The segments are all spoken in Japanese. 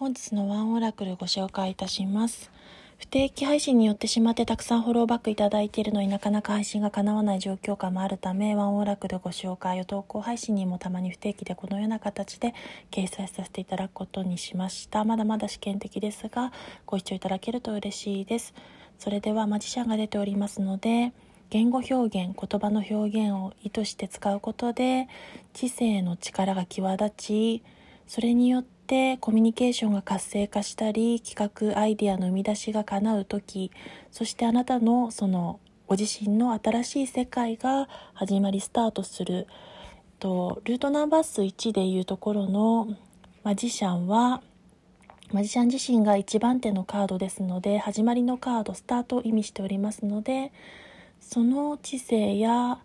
本日のワンオラクルご紹介いたします。不定期配信によってしまってたくさんフォローバックいただいているのになかなか配信が叶わない状況下もあるため、ワンオラクルご紹介を投稿配信にもたまに不定期でこのような形で掲載させていただくことにしました。まだまだ試験的ですが、ご視聴いただけると嬉しいです。それではマジシャンが出ておりますので、言語表現言葉の表現を意図して使うことで知性の力が際立ちそれによってコミュニケーションが活性化したり企画アイデアの生み出しが叶う時そしてあなたのそのご自身の新しい世界が始まりスタートする。とルートナンバー数1でいうところのマジシャンはマジシャン自身が1番手のカードですので始まりのカードスタートを意味しておりますのでその知性や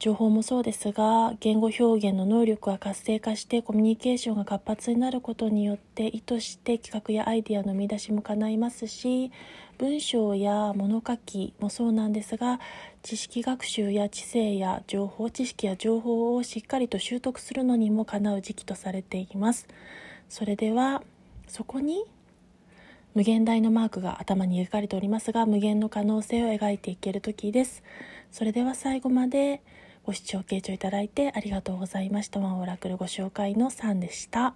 情報もそうですが言語表現の能力が活性化してコミュニケーションが活発になることによって意図して企画やアイデアの見出しも叶いますし文章や物書きもそうなんですが知識学習や知性や情報知識や情報をしっかりと習得するのにもかなう時期とされています。それではそこに無限大のマークが頭に描かれておりますが無限の可能性を描いていける時です。それでは最後までご視聴傾聴いただいてありがとうございました。ワンオラクルご紹介の3でした。